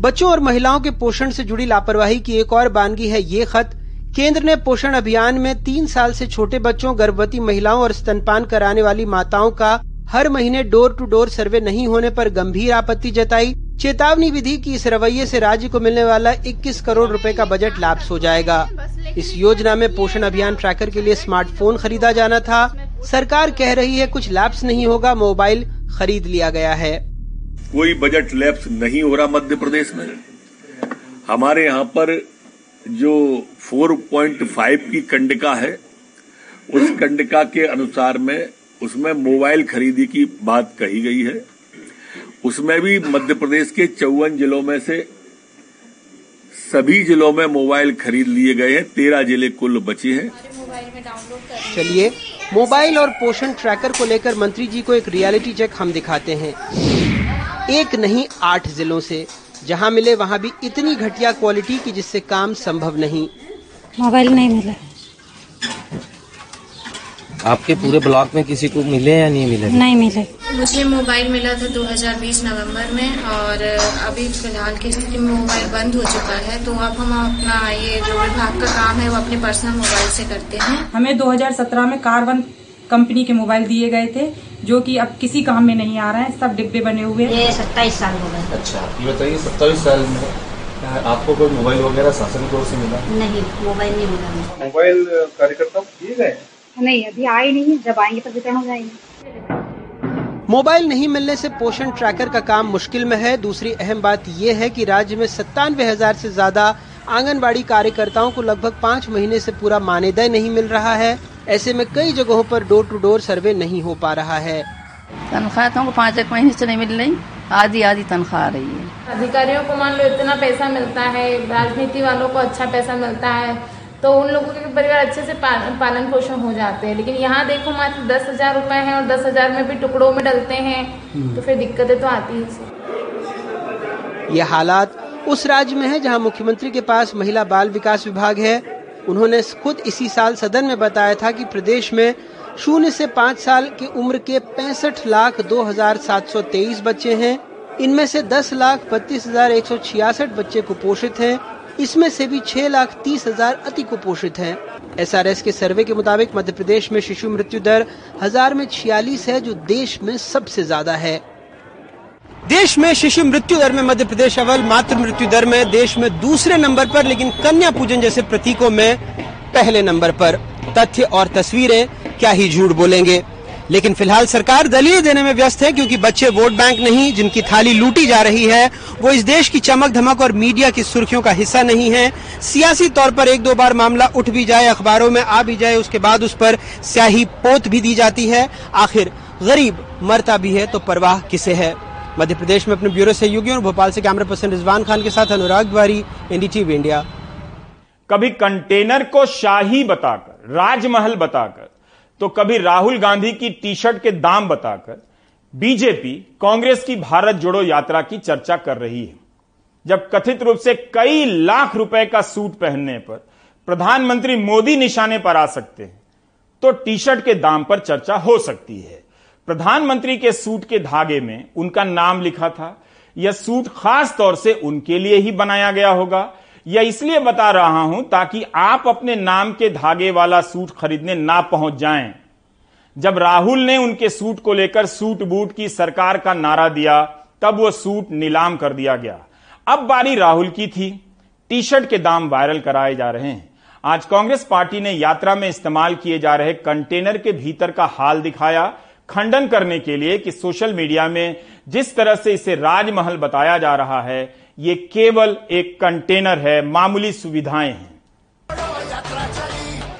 बच्चों और महिलाओं के पोषण से जुड़ी लापरवाही की एक और बानगी है ये खत। केंद्र ने पोषण अभियान में तीन साल से छोटे बच्चों गर्भवती महिलाओं और स्तनपान कराने वाली माताओं का हर महीने डोर टू डोर सर्वे नहीं होने पर गंभीर आपत्ति जताई। चेतावनी विधि की इस रवैये से राज्य को मिलने वाला 21 करोड़ रुपए का बजट लाप्स हो जाएगा। इस योजना में पोषण अभियान ट्रैकर के लिए स्मार्टफ़ोन खरीदा जाना था। सरकार कह रही है कुछ लैप्स नहीं होगा, मोबाइल खरीद लिया गया है। कोई बजट लैप्स नहीं हो रहा मध्य प्रदेश में। हमारे यहाँ पर जो 4.5 की कंडिका है, उस कंडिका के अनुसार में उसमें मोबाइल खरीदी की बात कही गई है। उसमें भी मध्य प्रदेश के चौवन जिलों में से सभी जिलों में मोबाइल खरीद लिए गए हैं। तेरह ज़िले कुल बचे हैं। चलिए मोबाइल और पोषण ट्रैकर को लेकर मंत्री जी को एक रियलिटी चेक हम दिखाते हैं। एक नहीं आठ जिलों से। जहाँ मिले वहाँ भी इतनी घटिया क्वालिटी की जिससे काम संभव नहीं। मोबाइल नहीं मिला। आपके पूरे ब्लॉक में किसी को मिले या नहीं मिले? नहीं मिले। मुझे मोबाइल मिला था 2020 नवंबर में और अभी फ़िलहाल की स्थिति में मोबाइल बंद हो चुका है तो अब हम अपना ये जो विभाग का काम है वो अपने पर्सनल मोबाइल से करते हैं। हमें 2017 में कार्बन कंपनी के मोबाइल दिए गए थे जो कि अब किसी काम में नहीं आ रहा है सब डिब्बे बने हुए ये सत्ताईस साल हो गए। अच्छा ये बताइए सत्ताईस साल में आपको कोई मोबाइल वगैरह शासन की ओर से मिला? नहीं मोबाइल नहीं मिला मोबाइल कार्यकर्ता दिए गए नहीं अभी आए नहीं जब आएँगे तो वितरण हो जाएँगे। मोबाइल नहीं मिलने से पोषण ट्रैकर का काम मुश्किल में है। दूसरी अहम बात यह है कि राज्य में सत्तानवे हज़ार से ज़्यादा आंगनबाड़ी कार्यकर्ताओं को लगभग पाँच महीने से पूरा मानेदय नहीं मिल रहा है। ऐसे में कई जगहों पर डोर टू डोर सर्वे नहीं हो पा रहा है। तनख्वाह तो पाँच एक महीने से नहीं मिल रही। आधी आधी तनख्वाह आ रही है। अधिकारियों को मान लो इतना पैसा मिलता है राजनीति वालों को अच्छा पैसा मिलता है तो उन लोगों के परिवार अच्छे से पालन पोषण हो जाते हैं। लेकिन यहाँ देखो मात्र दस हज़ार रुपए है और दस हज़ार में भी टुकड़ों में डलते हैं तो फिर दिक्कतें तो आती है। ये हालात उस राज्य में है जहाँ मुख्यमंत्री के पास महिला बाल विकास विभाग है। उन्होंने खुद इसी साल सदन में बताया था कि प्रदेश में शून्य से पाँच साल की उम्र के पैंसठ लाख दो हज़ार सात सौ तेईस बच्चे हैं। इनमें से दस लाख बत्तीस हज़ार एक सौ छियासठ बच्चे कुपोषित हैं। इसमें से भी छह लाख तीस हज़ार अति कुपोषित हैं। एसआरएस के सर्वे के मुताबिक मध्य प्रदेश में शिशु मृत्यु दर हज़ार में छियालीस है, जो देश में सबसे ज़्यादा है। देश में शिशु मृत्यु दर में मध्य प्रदेश अव्वल मातृ मृत्यु दर में देश में दूसरे नंबर पर, लेकिन कन्या पूजन जैसे प्रतीकों में पहले नंबर पर। तथ्य और तस्वीरें क्या ही झूठ बोलेंगे? लेकिन फ़िलहाल सरकार दलील देने में व्यस्त है क्योंकि बच्चे वोट बैंक नहीं, जिनकी थाली लूटी जा रही है, वो इस देश की चमक, धमक और मीडिया की सुर्खियों का हिस्सा नहीं है। सियासी तौर पर एक दो बार मामला उठ भी जाए, अखबारों में आ भी जाए, उसके बाद उस पर स्याही पोत भी दी जाती है। आखिर गरीब मरता भी है तो परवाह किसे है? मध्य प्रदेश में अपने ब्यूरो सहयोगी और भोपाल से कैमरा पर्सन रिजवान खान के साथ अनुराग द्वारी एनडीटीवी इंडिया। कभी कंटेनर को शाही बताकर, राजमहल बताकर तो कभी राहुल गांधी की टी शर्ट के दाम बताकर बीजेपी कांग्रेस की भारत जोड़ो यात्रा की चर्चा कर रही है। जब कथित रूप से कई लाख रुपए का सूट पहनने पर प्रधानमंत्री मोदी निशाने पर आ सकते हैं तो टी शर्ट के दाम पर चर्चा हो सकती है। प्रधानमंत्री के सूट के धागे में उनका नाम लिखा था। यह सूट खास तौर से उनके लिए ही बनाया गया होगा। यह इसलिए बता रहा हूँ ताकि आप अपने नाम के धागे वाला सूट खरीदने ना पहुँच जाएँ। जब राहुल ने उनके सूट को लेकर सूट बूट की सरकार का नारा दिया, तब वह सूट नीलाम कर दिया गया। अब बारी राहुल की थी। टी शर्ट के दाम वायरल कराए जा रहे हैं। आज कांग्रेस पार्टी ने यात्रा में इस्तेमाल किए जा रहे कंटेनर के भीतर का हाल दिखाया, खंडन करने के लिए कि सोशल मीडिया में जिस तरह से इसे राजमहल बताया जा रहा है ये केवल एक कंटेनर है, मामूली सुविधाएँ हैं।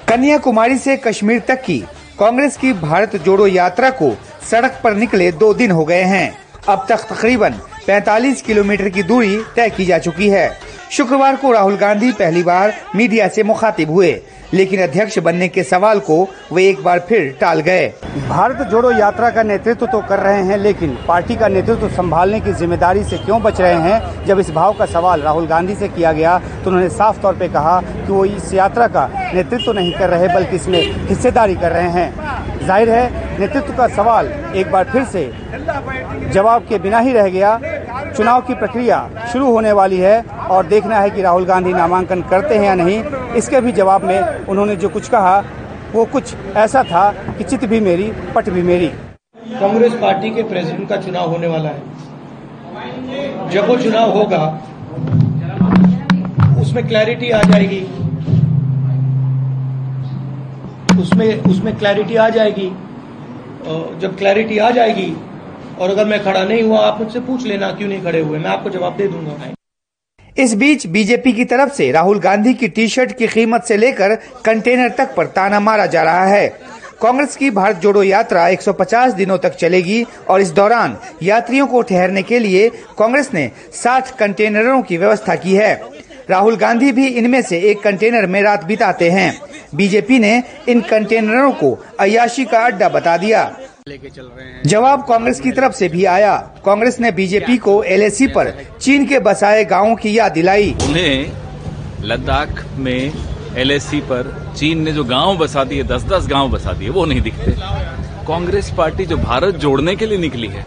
कन्याकुमारी से कश्मीर तक की कांग्रेस की भारत जोड़ो यात्रा को सड़क पर निकले दो दिन हो गए हैं। अब तक तकरीबन 45 किलोमीटर की दूरी तय की जा चुकी है। शुक्रवार को राहुल गांधी पहली बार मीडिया से मुखातिब हुए। लेकिन अध्यक्ष बनने के सवाल को वे एक बार फिर टाल गए। भारत जोड़ो यात्रा का नेतृत्व तो कर रहे हैं, लेकिन पार्टी का नेतृत्व संभालने की ज़िम्मेदारी से क्यों बच रहे हैं? जब इस भाव का सवाल राहुल गांधी से किया गया तो उन्होंने साफ़ तौर पर कहा कि वो इस यात्रा का नेतृत्व नहीं कर रहे, बल्कि इसमें हिस्सेदारी कर रहे हैं। ज़ाहिर है, नेतृत्व का सवाल एक बार फिर से जवाब के बिना ही रह गया। चुनाव की प्रक्रिया शुरू होने वाली है और देखना है कि राहुल गांधी नामांकन करते हैं या नहीं। इसके भी जवाब में उन्होंने जो कुछ कहा, वो कुछ ऐसा था कि चित भी मेरी, पट भी मेरी। कांग्रेस पार्टी के प्रेसिडेंट का चुनाव होने वाला है। जब वो चुनाव होगा, उसमें क्लैरिटी आ जाएगी। उसमें उसमें क्लैरिटी आ जाएगी। जब क्लैरिटी आ जाएगी, और अगर मैं खड़ा नहीं हुआ, आप मुझसे पूछ लेना क्यों नहीं खड़े हुए? मैं आपको जवाब दे दूँगा। इस बीच बीजेपी की तरफ़ से राहुल गांधी की टी शर्ट की कीमत से लेकर कंटेनर तक पर ताना मारा जा रहा है। कांग्रेस की भारत जोड़ो यात्रा 150 दिनों तक चलेगी और इस दौरान यात्रियों को ठहरने के लिए कांग्रेस ने 60 कंटेनरों की व्यवस्था की है। राहुल गांधी भी इनमें से एक कंटेनर में रात बिताते हैं। बीजेपी ने इन कंटेनरों को अयाशी का अड्डा बता दिया। लेके चल रहे हैं। जवाब कांग्रेस की तरफ़ से भी आया। कांग्रेस ने बीजेपी को एलएसी पर चीन के बसाए गाँवों की याद दिलाई। उन्हें लद्दाख में एलएसी पर चीन ने जो गाँव बसा दिए दस दस गाँव बसा दिए वो नहीं दिखते। कांग्रेस पार्टी जो भारत जोड़ने के लिए निकली है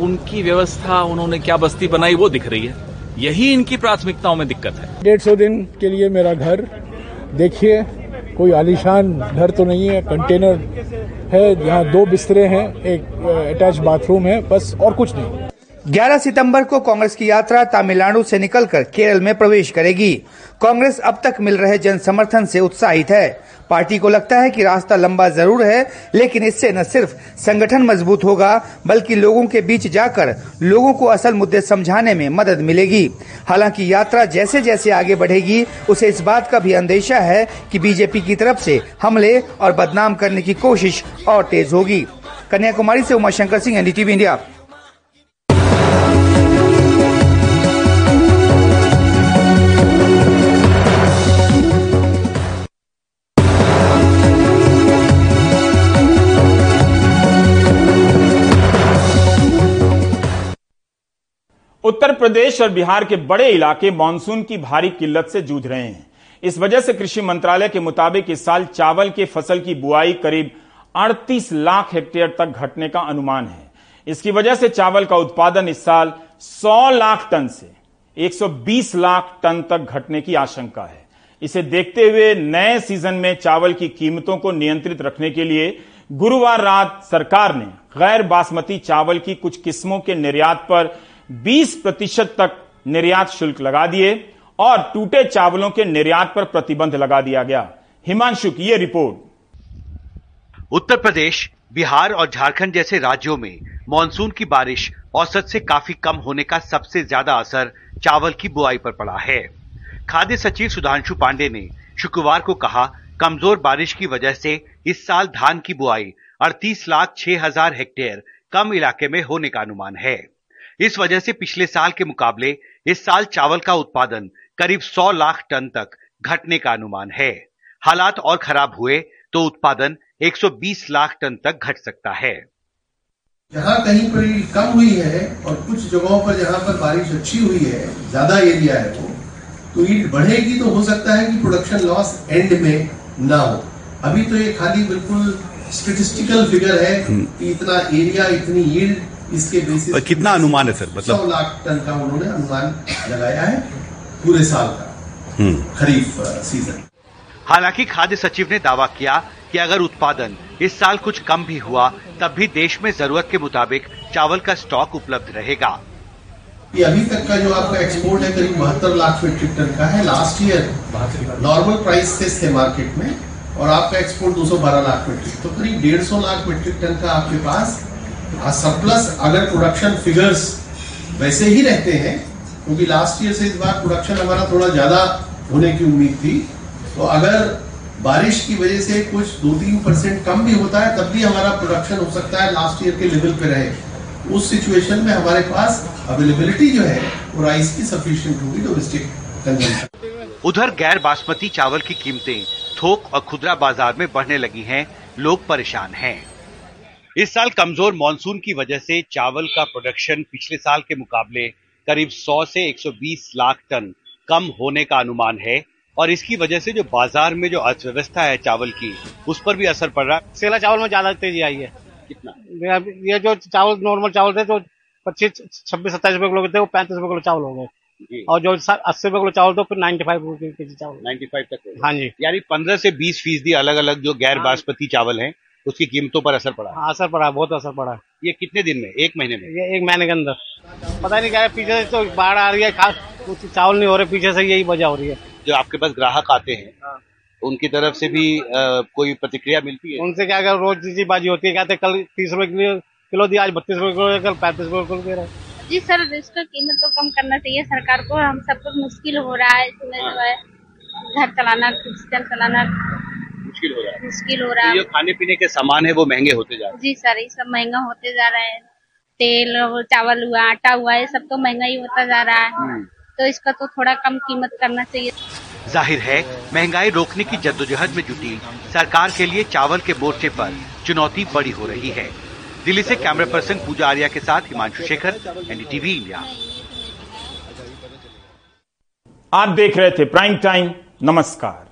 उनकी व्यवस्था उन्होंने क्या बस्ती बनाई वो दिख रही है। यही इनकी प्राथमिकताओं में दिक्कत है। डेढ़ सौ दिन के लिए मेरा घर देखिए कोई आलिशान घर तो नहीं है कंटेनर है जहाँ दो बिस्तरे हैं एक अटैच बाथरूम है बस और कुछ नहीं। 11 सितंबर को कांग्रेस की यात्रा तमिलनाडु से निकलकर केरल में प्रवेश करेगी। कांग्रेस अब तक मिल रहे जन समर्थन से उत्साहित है। पार्टी को लगता है कि रास्ता लंबा ज़रूर है, लेकिन इससे न सिर्फ़ संगठन मज़बूत होगा, बल्कि लोगों के बीच जाकर लोगों को असल मुद्दे समझाने में मदद मिलेगी। हालाँकि यात्रा जैसे जैसे आगे बढ़ेगी, उसे इस बात का भी अंदेशा है कि बीजेपी की तरफ़ से हमले और बदनाम करने की कोशिश और तेज होगी। कन्याकुमारी से उमाशंकर सिंह, एनडीटीवी इंडिया। उत्तर प्रदेश और बिहार के बड़े इलाके मानसून की भारी किल्लत से जूझ रहे हैं। इस वजह से कृषि मंत्रालय के मुताबिक इस साल चावल के फ़सल की बुआई करीब 38 लाख हेक्टेयर तक घटने का अनुमान है। इसकी वजह से चावल का उत्पादन इस साल 100 लाख टन से 120 लाख टन तक घटने की आशंका है। इसे देखते हुए नए सीज़न में चावल की कीमतों को नियंत्रित रखने के लिए गुरुवार रात सरकार ने गैर बासमती चावल की कुछ किस्मों के निर्यात पर 20 प्रतिशत तक निर्यात शुल्क लगा दिए और टूटे चावलों के निर्यात पर प्रतिबंध लगा दिया गया। हिमांशु की ये रिपोर्ट। उत्तर प्रदेश, बिहार और झारखंड जैसे राज्यों में मानसून की बारिश औसत से काफ़ी कम होने का सबसे ज़्यादा असर चावल की बुआई पर पड़ा है। खाद्य सचिव सुधांशु पांडे ने शुक्रवार को कहा, कमज़ोर बारिश की वजह से इस साल धान की बुआई 38 लाख छह हज़ार हेक्टेयर कम इलाके में होने का अनुमान है। इस वजह से पिछले साल के मुकाबले इस साल चावल का उत्पादन करीब 100 लाख टन तक घटने का अनुमान है। हालात और खराब हुए तो उत्पादन 120 लाख टन तक घट सकता है। जहाँ कहीं पर कम हुई है और कुछ जगहों पर जहाँ पर बारिश अच्छी हुई है ज़्यादा एरिया है वो तो ईट बढ़ेगी तो हो सकता है कि प्रोडक्शन लॉस एंड में ना हो। अभी तो ये खाली बिल्कुल स्टेटिस्टिकल फिगर है कि इतना एरिया इतनी ईल्ड इसके बेसिस कितना अनुमान है सर? मतलब सौ लाख टन का उन्होंने अनुमान लगाया है पूरे साल का खरीफ सीज़न हालाँकि खाद्य सचिव ने दावा किया कि अगर उत्पादन इस साल कुछ कम भी हुआ तब भी देश में ज़रूरत के मुताबिक चावल का स्टॉक उपलब्ध रहेगा। ये अभी तक का जो आपका एक्सपोर्ट है करीब बहत्तर लाख मीट्रिक टन का है। लास्ट ईयर नॉर्मल प्राइस थे मार्केट में और आपका एक्सपोर्ट 212 लाख मीट्रिक तो करीब डेढ़ सौ लाख मीट्रिक टन का आपके पास सरप्लस अगर प्रोडक्शन फिगर्स वैसे ही रहते हैं, क्योंकि लास्ट ईयर से इस बार प्रोडक्शन हमारा थोड़ा ज़्यादा होने की उम्मीद थी। तो अगर बारिश की वजह से कुछ दो तीन परसेंट कम भी होता है, तब भी हमारा प्रोडक्शन हो सकता है लास्ट ईयर के लेवल पे रहे। उस सिचुएशन में हमारे पास अवेलेबिलिटी जो है, वो राइस की सफिशियंट होगी डोमेस्टिक उधर गैर बासमती चावल की कीमतें थोक और खुदरा बाज़ार में बढ़ने लगी हैं, लोग परेशान हैं। इस साल कमज़ोर मानसून की वजह से चावल का प्रोडक्शन पिछले साल के मुकाबले करीब 100 से 120 लाख टन कम होने का अनुमान है और इसकी वजह से जो बाज़ार में जो अर्थव्यवस्था है चावल की उस पर भी असर पड़ रहा है। सेला चावल में ज़्यादा तेज़ी आई है। कितना? ये जो चावल नॉर्मल चावल थे तो पच्चीस छब्बीस सत्ताईस रुपए किलो थे वो पैंतीस रुपए किलो चावल हो गए। और जो अस्सी रुपए किलो चावल तो फिर नाइन्टी फाइव रुपए के जी चावल। 95 तक हाँ जी। यानी 15 से 20 फ़ीसदी अलग अलग जो गैर बासमती चावल हैं उसकी कीमतों पर असर पड़ा? हाँ असर पड़ा बहुत असर पड़ा। ये कितने दिन में? एक महीने में? ये एक महीने के अंदर। पता नहीं क्या है पीछे से तो बाढ़ आ रही है खास चावल नहीं हो रहे पीछे से यही वजह हो रही है। जो आपके पास ग्राहक आते हैं उनकी तरफ़ से भी आ, कोई प्रतिक्रिया मिलती है? उनसे क्या अगर रोज चीजी बाजी होती है कहते कल तीस रुपए किलो किलो दिया आज बत्तीस रुपए किलो कल पैंतीस रुपए किलो दे रहे जी सर इसका कीमत तो कम करना चाहिए सरकार को हम सब कुछ मुश्किल हो रहा है इसमें जो है घर चलाना किचन चलाना मुश्किल हो रहा है। मुश्किल हो रहा तो है। जो खाने पीने के सामान है वो महँगे होते जा रहे हैं। जी सर ये सब महँगा होते जा रहा है। तेल और चावल हुआ आटा हुआ ये सब तो महँगा ही होता जा रहा है। तो इसका तो थोड़ा कम कीमत करना चाहिए। ज़ाहिर है महँगाई रोकने की जद्दोजहद में जुटी सरकार के लिए चावल के मोर्चे पर चुनौती बड़ी हो रही है। दिल्ली से कैमरा पर्सन पूजा आर्या के साथ हिमांशु शेखर एनडीटीवी इंडिया। आप देख रहे थे प्राइम टाइम नमस्कार।